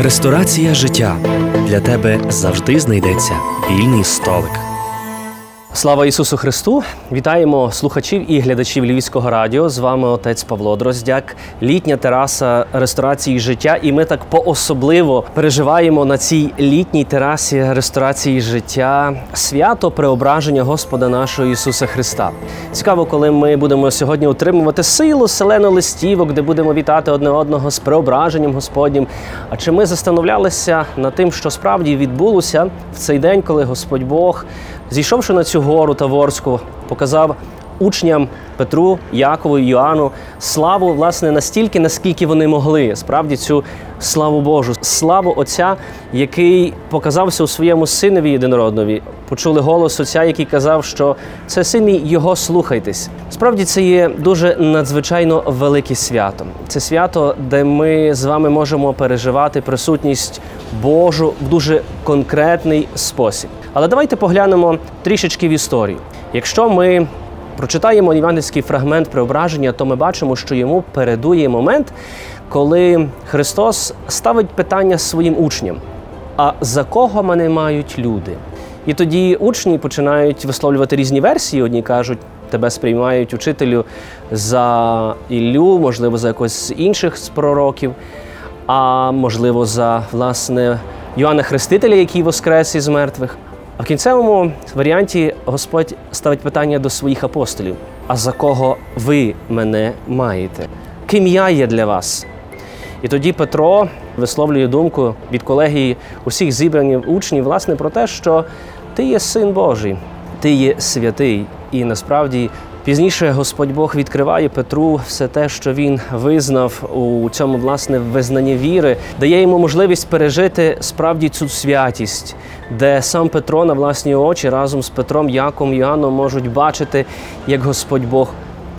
Ресторація життя для тебе завжди знайдеться вільний столик. Слава Ісусу Христу! Вітаємо слухачів і глядачів Львівського радіо. З вами отець Павло Дроздяк, літня тераса ресторації життя. І ми так поособливо переживаємо на цій літній терасі ресторації життя свято преображення Господа нашого Ісуса Христа. Цікаво, коли ми будемо сьогодні отримувати силу селену листівок, де будемо вітати одне одного з преображенням Господнім. А чи ми застановлялися над тим, що справді відбулося в цей день, коли Господь Бог зійшовши на цю гору Таворську, показав учням Петру, Якову Йоанну славу, власне, настільки, наскільки вони могли. Справді цю славу Божу, славу Отця, який показався у своєму синові єдинороднові. Почули голос Отця, який казав, що це син мій, його слухайтесь. Справді це є дуже надзвичайно велике свято. Це свято, де ми з вами можемо переживати присутність Божу в дуже конкретний спосіб. Але давайте поглянемо трішечки в історію. Якщо ми прочитаємо євангельський фрагмент преображення, то ми бачимо, що йому передує момент, коли Христос ставить питання своїм учням: а за кого мене мають люди? І тоді учні починають висловлювати різні версії. Одні кажуть, тебе сприймають учителю за Іллю, можливо, за якось з інших з пророків, а можливо, за власне Йоанна Хрестителя, який воскрес із мертвих. А в кінцевому варіанті Господь ставить питання до своїх апостолів: а за кого ви мене маєте? Ким я є для вас? І тоді Петро висловлює думку від колегії усіх зібраних учнів, власне, про те, що ти є син Божий, ти є святий, і насправді Пізніше Господь Бог відкриває Петру все те, що він визнав у цьому власне визнанні віри, дає йому можливість пережити справді цю святість, де сам Петро на власні очі разом з Петром, Яком Іоанном можуть бачити, як Господь Бог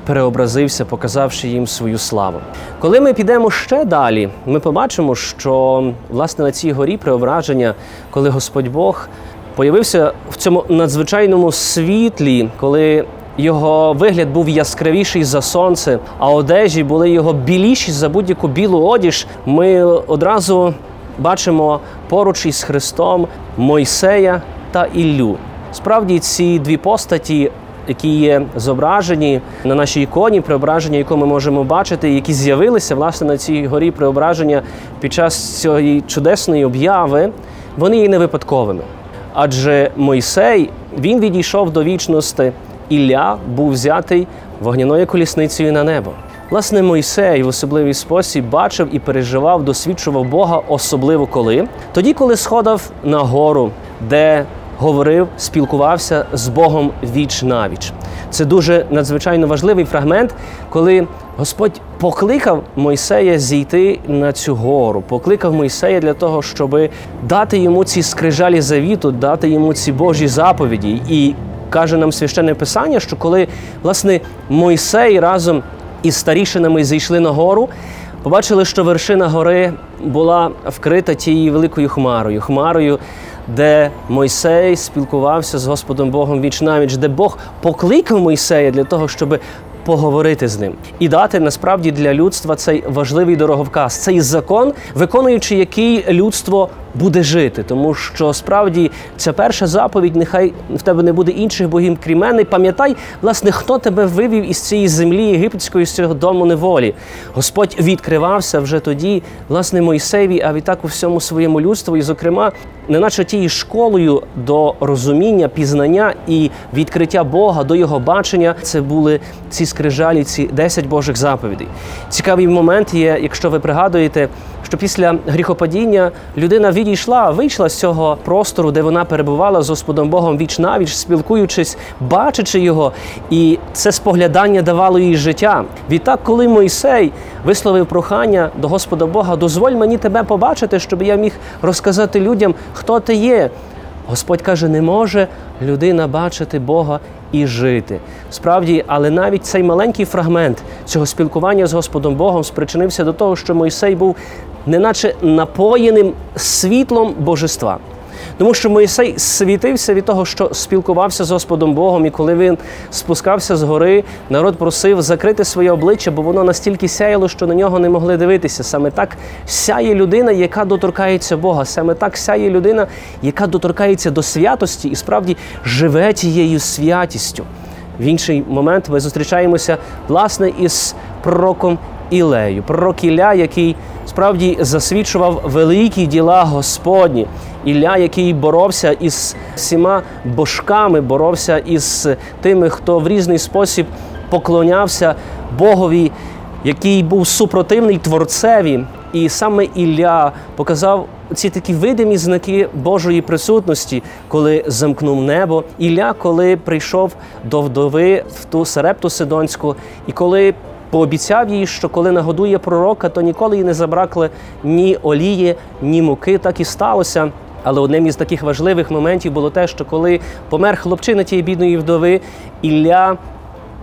переобразився, показавши їм свою славу. Коли ми підемо ще далі, ми побачимо, що власне на цій горі преображення, коли Господь Бог появився в цьому надзвичайному світлі, коли його вигляд був яскравіший за сонце, а одежі були його біліші за будь-яку білу одіж. Ми одразу бачимо поруч із Христом Мойсея та Іллю. Справді, ці дві постаті. Які є зображені на нашій іконі, преображення, яку ми можемо бачити, які з'явилися власне на цій горі преображення під час цієї чудесної обяви, вони є не випадковими. Адже Мойсей він відійшов до вічності Ілля був взятий вогняною колісницею на небо. Власне, Мойсей в особливий спосіб бачив і переживав, досвідчував Бога, особливо коли тоді, коли сходив на гору, де говорив, спілкувався з Богом віч навіч. Це дуже надзвичайно важливий фрагмент, коли Господь покликав Мойсея зійти на цю гору, покликав Мойсея для того, щоб дати йому ці скрижалі завіту, дати йому ці Божі заповіді. І каже нам священне писання, що коли власне Мойсей разом із старішинами зійшли на гору, побачили, що вершина гори була вкрита тією великою хмарою, хмарою, де Мойсей спілкувався з Господом Богом віч навіч, де Бог покликав Мойсея для того, щоб поговорити з ним і дати насправді для людства цей важливий дороговказ, цей закон, виконуючи який людство буде жити, тому що справді ця перша заповідь, нехай в тебе не буде інших богів, крім мене. Пам'ятай, власне, хто тебе вивів із цієї землі єгипетської, з цього дому неволі. Господь відкривався вже тоді, власне, Мойсеєві, а відтак у всьому своєму людству, і, зокрема, неначе тією школою до розуміння, пізнання і відкриття Бога до його бачення. Це були ці скрижалі, ці 10 Божих заповідей. Цікавий момент є, якщо ви пригадуєте, що після гріхопадіння людина відійшла, вийшла з цього простору, де вона перебувала з Господом Богом віч навіч, спілкуючись, бачачи його, і це споглядання давало їй життя. Відтак, коли Мойсей висловив прохання до Господа Бога, дозволь мені тебе побачити, щоб я міг розказати людям, хто ти є. Господь каже, не може людина бачити Бога і жити. Справді, але навіть цей маленький фрагмент цього спілкування з Господом Богом спричинився до того, що Мойсей був неначе напоєним світлом божества. Тому що Моїсей світився від того, що спілкувався з Господом Богом, і коли він спускався з гори, народ просив закрити своє обличчя, бо воно настільки сяяло, що на нього не могли дивитися. Саме так сяє людина, яка доторкається Бога. Саме так сяє людина, яка доторкається до святості і справді живе тією святістю. В інший момент ми зустрічаємося власне із пророком Ілею. Пророк Ілля, який справді засвідчував великі діла Господні. Ілля, який боровся із всіма божками, боровся із тими, хто в різний спосіб поклонявся Богові, який був супротивний творцеві. І саме Ілля показав ці такі видимі знаки Божої присутності, коли замкнув небо. Ілля, коли прийшов до вдови в ту Сарепту Сидонську, і коли пообіцяв їй, що коли нагодує пророка, то ніколи їй не забракли ні олії, ні муки. Так і сталося. Але одним із таких важливих моментів було те, що коли помер хлопчина тієї бідної вдови, Ілля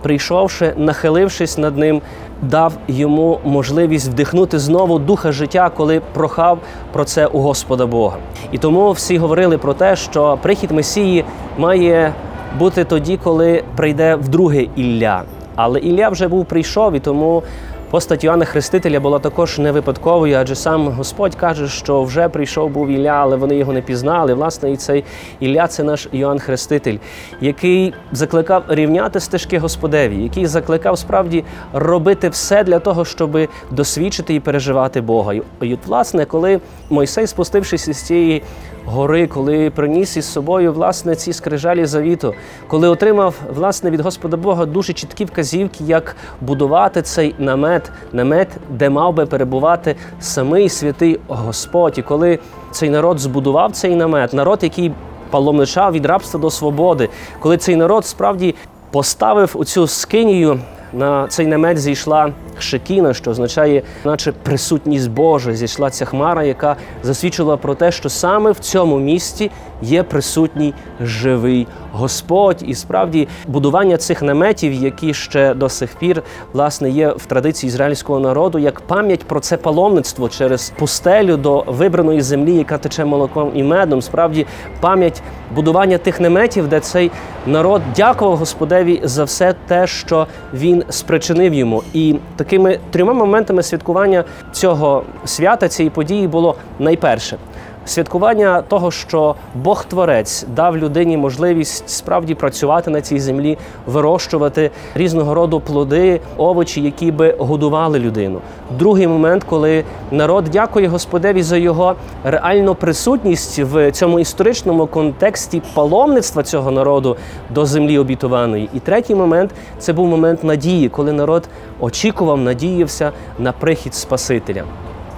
прийшовши, нахилившись над ним, дав йому можливість вдихнути знову духа життя, коли прохав про це у Господа Бога. І тому всі говорили про те, що прихід Месії має бути тоді, коли прийде вдруге Ілля. Але Ілля вже був прийшов, і тому постать Йоанна Хрестителя була також не випадковою, адже сам Господь каже, що вже прийшов був Ілля, але вони його не пізнали. Власне, і цей Ілля це наш Йоанн Хреститель, який закликав рівняти стежки Господеві, який закликав справді робити все для того, щоб досвідчити і переживати Бога. І от, власне, коли Мойсей, спустившись із цієї гори, коли приніс із собою власне ці скрижалі завіту, коли отримав власне від Господа Бога дуже чіткі вказівки, як будувати цей намет, намет, де мав би перебувати самий святий Господь. І коли цей народ збудував цей намет, народ, який паломничав від рабства до свободи, коли цей народ справді поставив у цю скинію. На цей намет зійшла шекіна, що означає, наче присутність Божа. Зійшла ця хмара, яка засвідчила про те, що саме в цьому місці є присутній живий Господь. І справді будування цих наметів, які ще до сих пір власне є в традиції ізраїльського народу, як пам'ять про це паломництво через пустелю до вибраної землі, яка тече молоком і медом. Справді пам'ять будування тих наметів, де цей народ дякував Господеві за все те, що він спричинив йому. І такими трьома моментами святкування цього свята, цієї події було найперше. Святкування того, що Бог Творець дав людині можливість справді працювати на цій землі, вирощувати різного роду плоди, овочі, які би годували людину. Другий момент, коли народ дякує Господеві за його реальну присутність в цьому історичному контексті паломництва цього народу до землі обітованої. І третій момент це був момент надії, коли народ очікував, надіявся на прихід Спасителя.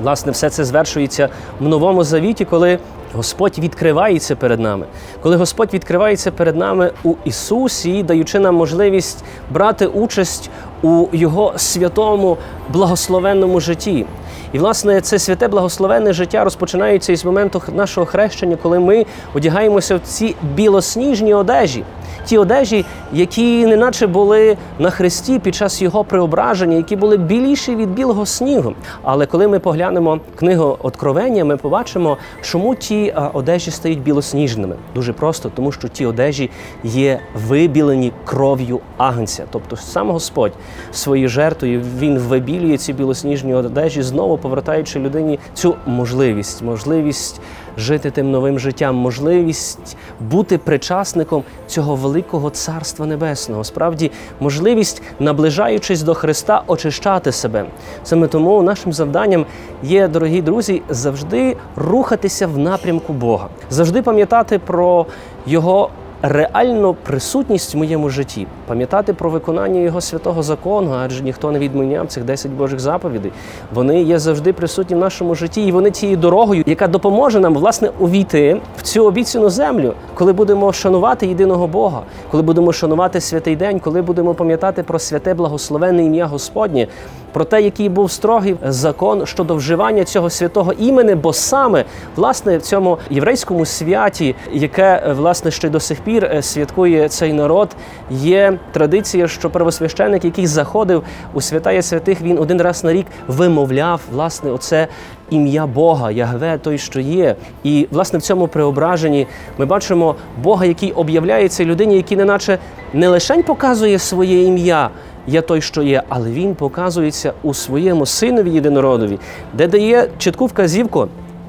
Власне, все це звершується в новому завіті, коли Господь відкривається перед нами, коли Господь відкривається перед нами у Ісусі, даючи нам можливість брати участь у Його святому благословенному житті. І, власне, це святе благословенне життя розпочинається із моменту нашого хрещення, коли ми одягаємося в ці білосніжні одежі. Ті одежі, які неначе були на хресті під час його преображення, які були біліші від білого снігу. Але коли ми поглянемо книгу Откровення, ми побачимо, чому ті одежі стають білосніжними. Дуже просто, тому що ті одежі є вибілені кров'ю агнця. Тобто сам Господь своєю жертвою він вибілює ці білосніжні одежі, знову повертаючи людині цю можливість, можливість жити тим новим життям, можливість бути причасником цього великого царства небесного. Справді, можливість, наближаючись до Христа, очищати себе. Саме тому нашим завданням є, дорогі друзі, завжди рухатися в напрямку Бога, завжди пам'ятати про Його реальну присутність в моєму житті, пам'ятати про виконання його святого закону, адже ніхто не відміняв цих 10 Божих заповідей. Вони є завжди присутні в нашому житті, і вони тією дорогою, яка допоможе нам власне увійти в цю обіцяну землю, коли будемо шанувати єдиного Бога, коли будемо шанувати святий день, коли будемо пам'ятати про святе благословенне ім'я Господнє. Про те, який був строгий закон щодо вживання цього святого імені, бо саме власне в цьому єврейському святі, яке е, власне ще до сих пір е, святкує цей народ, є традиція, що первосвященик, який заходив у святая святих, він один раз на рік вимовляв власне оце ім'я Бога, Ягве, той, що є. І власне в цьому преображенні ми бачимо Бога, який об'являється людині, який неначе не лише показує своє ім'я. Я той, що є, але він показується у своєму синові єдинородові, де дає чітку вказівку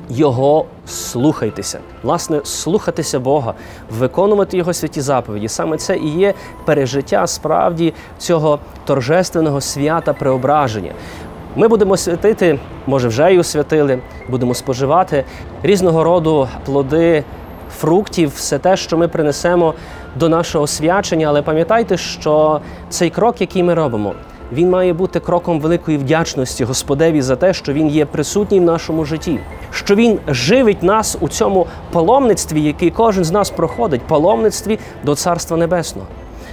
його слухайтеся. Власне, слухатися Бога, виконувати його святі заповіді. Саме це і є пережиття справді цього торжественного свята преображення. Ми будемо святити, може вже й освятили, будемо споживати різного роду плоди фруктів, все те, що ми принесемо до нашого свячення. Але пам'ятайте, що цей крок, який ми робимо, він має бути кроком великої вдячності Господеві за те, що він є присутній в нашому житті, що він живить нас у цьому паломництві, який кожен з нас проходить, паломництві до Царства Небесного.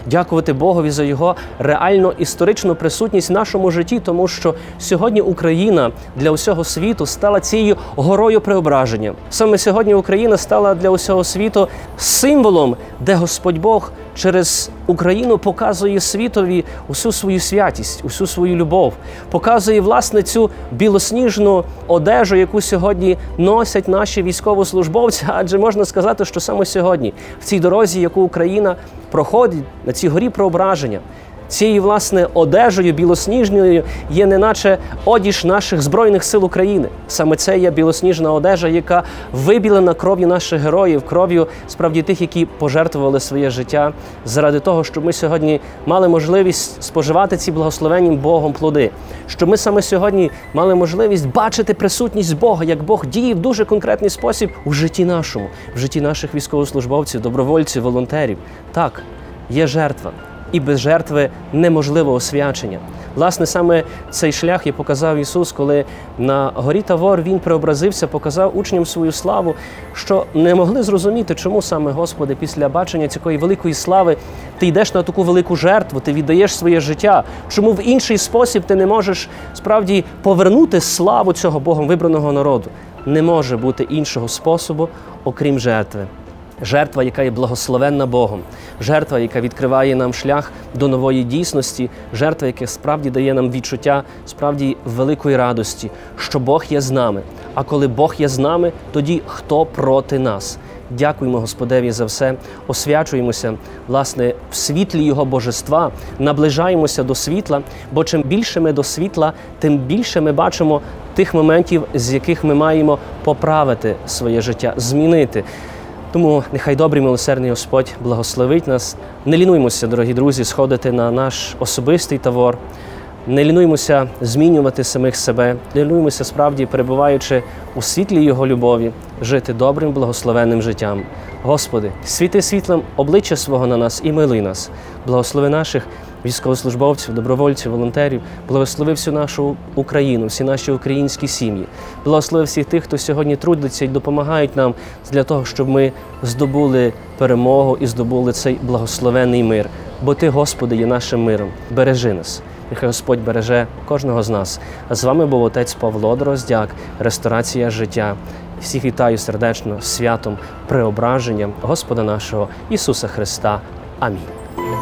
Дякувати Богові за його реально історичну присутність в нашому житті, тому що сьогодні Україна для усього світу стала цією горою преображення. Саме сьогодні Україна стала для усього світу символом, де Господь Бог через Україну показує світові усю свою святість, усю свою любов, показує власне цю білосніжну одежу, яку сьогодні носять наші військовослужбовці. Адже можна сказати, що саме сьогодні, в цій дорозі, яку Україна проходить на цій горі преображення. Цією власне одежею білосніжною є неначе одіж наших збройних сил України. Саме це є білосніжна одежа, яка вибілена кров'ю наших героїв, кров'ю справді тих, які пожертвували своє життя заради того, щоб ми сьогодні мали можливість споживати ці благословенні Богом плоди. Щоб ми саме сьогодні мали можливість бачити присутність Бога, як Бог діє в дуже конкретний спосіб у житті нашому, в житті наших військовослужбовців, добровольців, волонтерів. Так, є жертва і без жертви неможливо освячення. Власне, саме цей шлях і показав Ісус, коли на горі Тавор Він преобразився, показав учням свою славу, що не могли зрозуміти, чому саме Господи, після бачення цієї великої слави ти йдеш на таку велику жертву, ти віддаєш своє життя. Чому в інший спосіб ти не можеш справді повернути славу цього Богом вибраного народу? Не може бути іншого способу, окрім жертви. Жертва, яка є благословенна Богом, жертва, яка відкриває нам шлях до нової дійсності, жертва, яка справді дає нам відчуття справді великої радості, що Бог є з нами. А коли Бог є з нами, тоді хто проти нас? Дякуємо Господеві за все, освячуємося, власне, в світлі Його божества, наближаємося до світла, бо чим більше ми до світла, тим більше ми бачимо тих моментів, з яких ми маємо поправити своє життя, змінити. Тому нехай добрий милосердний Господь благословить нас. Не лінуймося, дорогі друзі, сходити на наш особистий тавор. Не лінуймося змінювати самих себе, не лінуймося справді, перебуваючи у світлі Його любові, жити добрим, благословенним життям. Господи, світи світлом обличчя свого на нас і милуй нас, благослови наших військовослужбовців, добровольців, волонтерів, благослови всю нашу Україну, всі наші українські сім'ї, благослови всіх тих, хто сьогодні трудиться і допомагають нам для того, щоб ми здобули перемогу і здобули цей благословений мир. Бо Ти, Господи, є нашим миром. Бережи нас. Нехай Господь береже кожного з нас. А з вами був отець Павло Дроздяк, ресторація життя. Всіх вітаю сердечно святом преображення Господа нашого Ісуса Христа. Амінь.